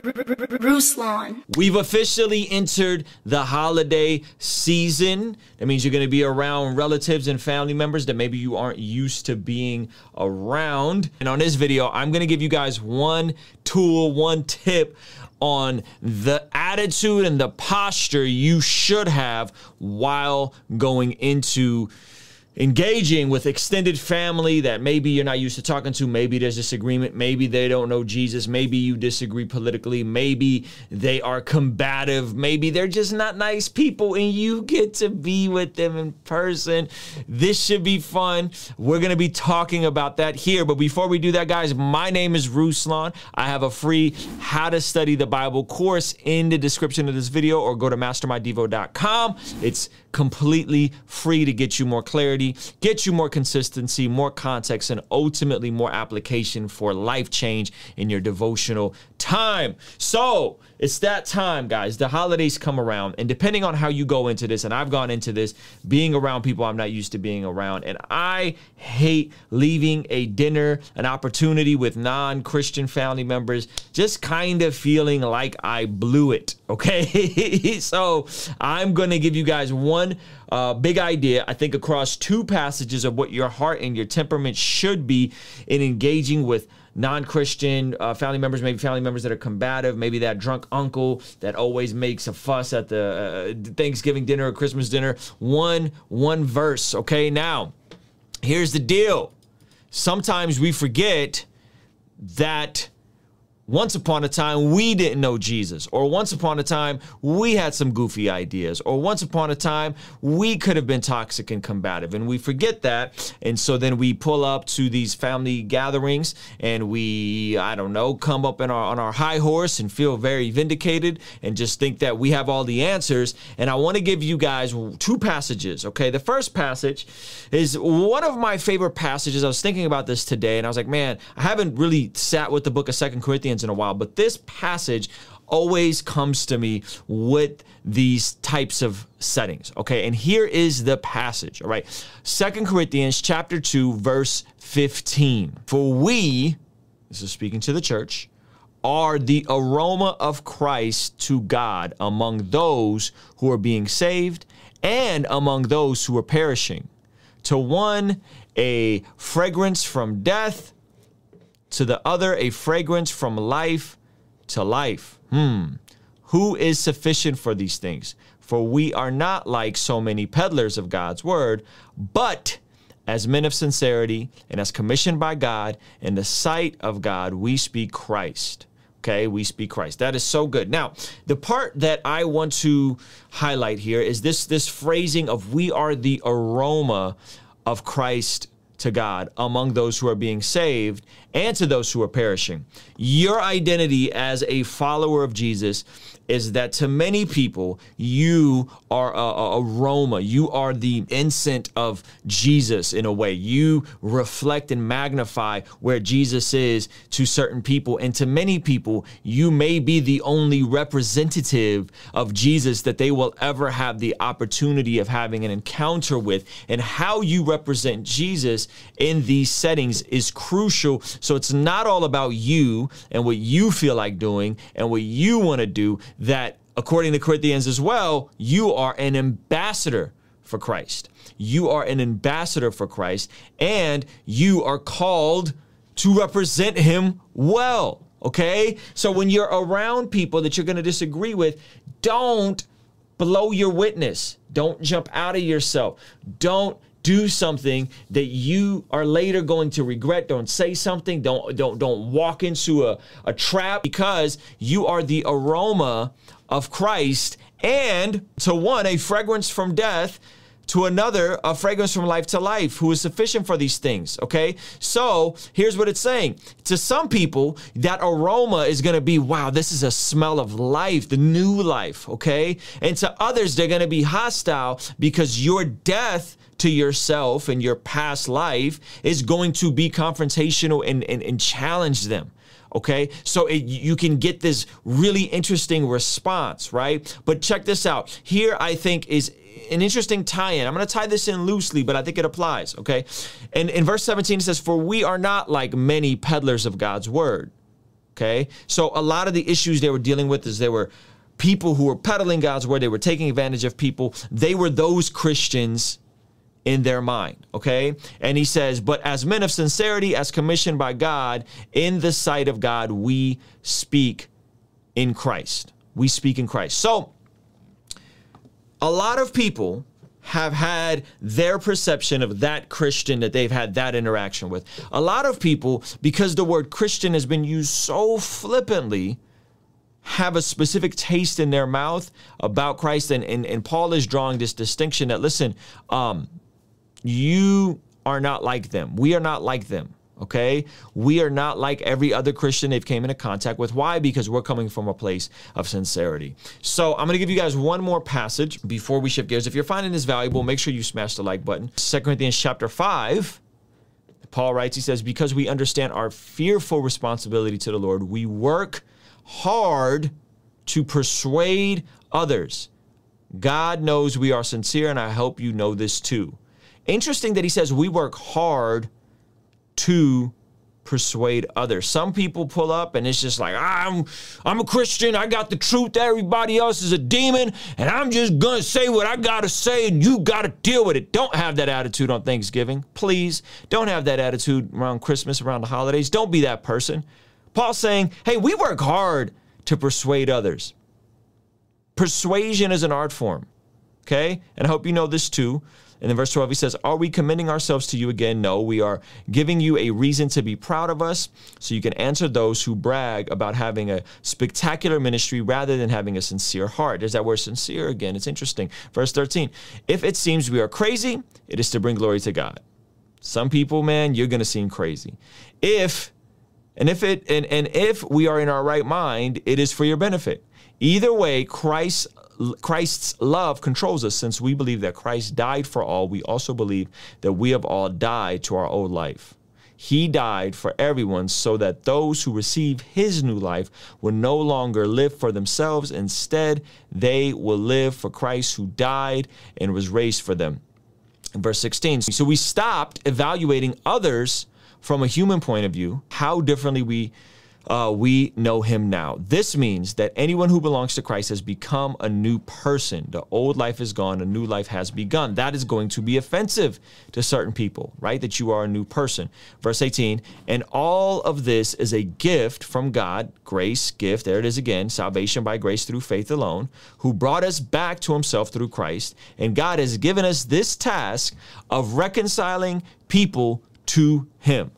Ruslan. We've officially entered the holiday season. That means you're going to be around relatives and family members that maybe you aren't used to being around. And on this video, I'm going to give you guys one tool, one tip on the attitude and the posture you should have while going into engaging with extended family that maybe you're not used to talking to. Maybe there's disagreement. Maybe they don't know Jesus. Maybe you disagree politically. Maybe they are combative. Maybe they're just not nice people and you get to be with them in person. This should be fun. We're going to be talking about that here. But before we do that, guys, my name is Ruslan. I have a free How to Study the Bible course in the description of this video or go to mastermydevo.com. It's completely free to get you more clarity, get you more consistency, more context, and ultimately more application for life change in your devotional time. So it's that time, guys. The holidays come around, and depending on how you go into this, and I've gone into this being around people I'm not used to being around, and I hate leaving a dinner, an opportunity with non Christian family members, just kind of feeling like I blew it. Okay. so I'm to give you guys one uh, big idea, I think, across two passages of what your heart and your temperament should be in engaging with non-christian uh, family members maybe family members that are combative maybe that drunk uncle that always makes a fuss at the uh, thanksgiving dinner or christmas dinner. One one verse okay? Now here's the deal. Sometimes we forget that once upon a time we didn't know Jesus, or once upon a time we had some goofy ideas, or once upon a time we could have been toxic and combative, and we forget that. And so then we pull up to these family gatherings and we, I don't know, come up in our, on our high horse and feel very vindicated and just think that we have all the answers. And I want to give you guys two passages, okay? The first passage is one of my favorite passages. I was thinking about this today and I was like, man, I haven't really sat with the book of Second Corinthians in a while, but this passage always comes to me with these types of settings okay? And here is the passage all right? Second corinthians chapter 2 verse 15 for we this is speaking to the church are the aroma of christ to god among those who are being saved and among those who are perishing. To one a fragrance from death to the other a fragrance from life to life. Hmm. Who is sufficient for these things? For we are not like so many peddlers of God's word, but as men of sincerity and as commissioned by God in the sight of God, we speak Christ. Okay, we speak Christ. That is so good. Now, the part that I want to highlight here is this this phrasing of we are the aroma of Christ to God among those who are being saved and to those who are perishing. Your identity as a follower of Jesus is that to many people, you are a, a, aroma. You are the incense of Jesus in a way. You reflect and magnify where Jesus is to certain people. And to many people, you may be the only representative of Jesus that they will ever have the opportunity of having an encounter with. And how you represent Jesus in these settings is crucial. So it's not all about you and what you feel like doing and what you want to do that according to Corinthians as well, you are an ambassador for Christ. You are an ambassador for Christ, and you are called to represent him well. Okay? So when you're around people that you're going to disagree with, don't blow your witness. Don't jump out of yourself. Don't do something that you are later going to regret. Don't say something. Don't don't don't walk into a, a trap because you are the aroma of Christ and to one a fragrance from death to another a fragrance from life to life who is sufficient for these things okay? So here's what it's saying. To some people that aroma is going to be wow this is a smell of life the new life okay? And to others they're going to be hostile because your death to yourself and your past life is going to be confrontational and, and, and challenge them. Okay, so it, you can get this really interesting response, right? But check this out. Here, I think, is an interesting tie in. I'm going to tie this in loosely, but I think it applies, okay? And in verse 17, it says, For we are not like many peddlers of God's word. Okay. So a lot of the issues they were dealing with is they were people who were peddling God's word, they were taking advantage of people. They were those Christians in their mind. Okay. And he says, But as men of sincerity, as commissioned by God, in the sight of God, we speak in Christ. We speak in Christ. So a lot of people have had their perception of that Christian that they've had that interaction with. A lot of people, because the word Christian has been used so flippantly, have a specific taste in their mouth about Christ. And, and, and Paul is drawing this distinction that, listen, um, you are not like them. We are not like them okay? We are not like every other christian they've came into contact with. Why? Because we're coming from a place of sincerity. So i'm going to give you guys one more passage before we shift gears. If you're finding this valuable make sure you smash the like button. 2 corinthians chapter 5 paul writes he says because we understand our fearful responsibility to the lord we work hard to persuade others. God knows we are sincere and i hope you know this too interesting that he says we work hard to persuade others. Some people pull up and it's just like, I'm I'm a Christian, I got the truth, everybody else is a demon, and I'm just gonna say what I gotta say and you gotta deal with it. Don't have that attitude on Thanksgiving. Please don't have that attitude around Christmas, around the holidays. Don't be that person. Paul's saying, hey, we work hard to persuade others. Persuasion is an art form. Okay? And I hope you know this too. And in verse 12, he says, Are we commending ourselves to you again? No, we are giving you a reason to be proud of us so you can answer those who brag about having a spectacular ministry rather than having a sincere heart. There's that word sincere again. It's interesting. Verse 13, If it seems we are crazy, it is to bring glory to God. Some people, man, you're going to seem crazy. If and if it and, and if we are in our right mind, it is for your benefit. Either way, Christ Christ's love controls us since we believe that Christ died for all. We also believe that we have all died to our old life. He died for everyone so that those who receive his new life will no longer live for themselves. Instead, they will live for Christ who died and was raised for them. In verse 16, so we stopped evaluating others from a human point of view, how differently we uh, we know him now. This means that anyone who belongs to Christ has become a new person. The old life is gone, a new life has begun. That is going to be offensive to certain people, right? That you are a new person. Verse 18, and all of this is a gift from God, grace, gift, there it is again, salvation by grace through faith alone, who brought us back to himself through Christ. And God has given us this task of reconciling people to him.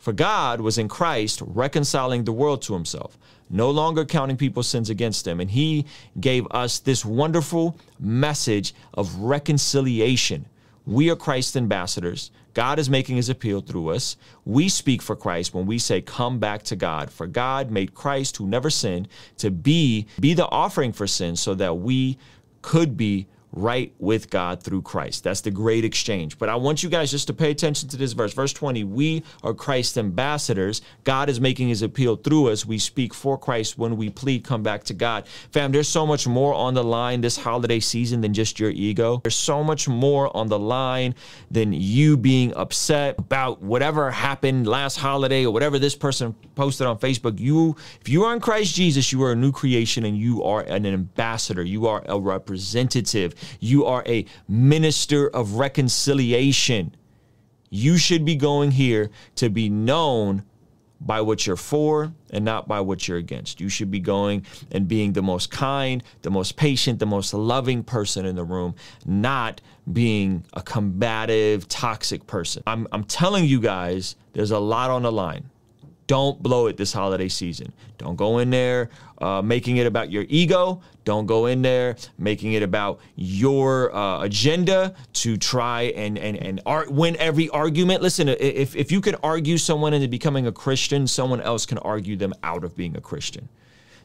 For God was in Christ reconciling the world to himself, no longer counting people's sins against them. And he gave us this wonderful message of reconciliation. We are Christ's ambassadors. God is making his appeal through us. We speak for Christ when we say, Come back to God. For God made Christ, who never sinned, to be, be the offering for sin so that we could be right with God through Christ. That's the great exchange. But I want you guys just to pay attention to this verse. Verse 20 We are Christ's ambassadors. God is making his appeal through us. We speak for Christ when we plead, come back to God. Fam, there's so much more on the line this holiday season than just your ego. There's so much more on the line than you being upset about whatever happened last holiday or whatever this person posted on Facebook. You, if you are in Christ Jesus, you are a new creation and you are an ambassador. You are a representative you are a minister of reconciliation. You should be going here to be known by what you're for and not by what you're against. You should be going and being the most kind, the most patient, the most loving person in the room, not being a combative, toxic person. I'm, I'm telling you guys, there's a lot on the line. Don't blow it this holiday season. Don't go in there uh, making it about your ego. Don't go in there making it about your uh, agenda to try and and and ar- win every argument. Listen, if if you can argue someone into becoming a Christian, someone else can argue them out of being a Christian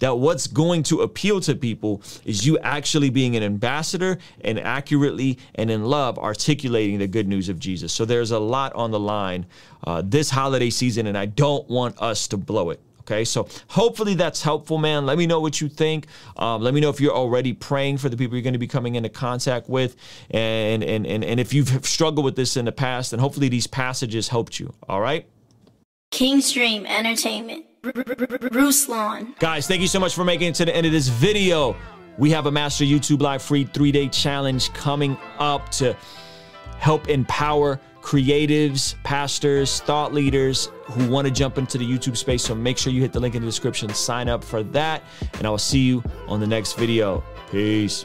that what's going to appeal to people is you actually being an ambassador and accurately and in love articulating the good news of Jesus. So there's a lot on the line uh, this holiday season, and I don't want us to blow it. Okay, so hopefully that's helpful, man. Let me know what you think. Um, let me know if you're already praying for the people you're going to be coming into contact with, and and and, and if you've struggled with this in the past, and hopefully these passages helped you. All right. Kingstream Entertainment. Ruslan. Guys, thank you so much for making it to the end of this video. We have a Master YouTube Live free three day challenge coming up to help empower creatives, pastors, thought leaders who want to jump into the YouTube space. So make sure you hit the link in the description, sign up for that, and I will see you on the next video. Peace.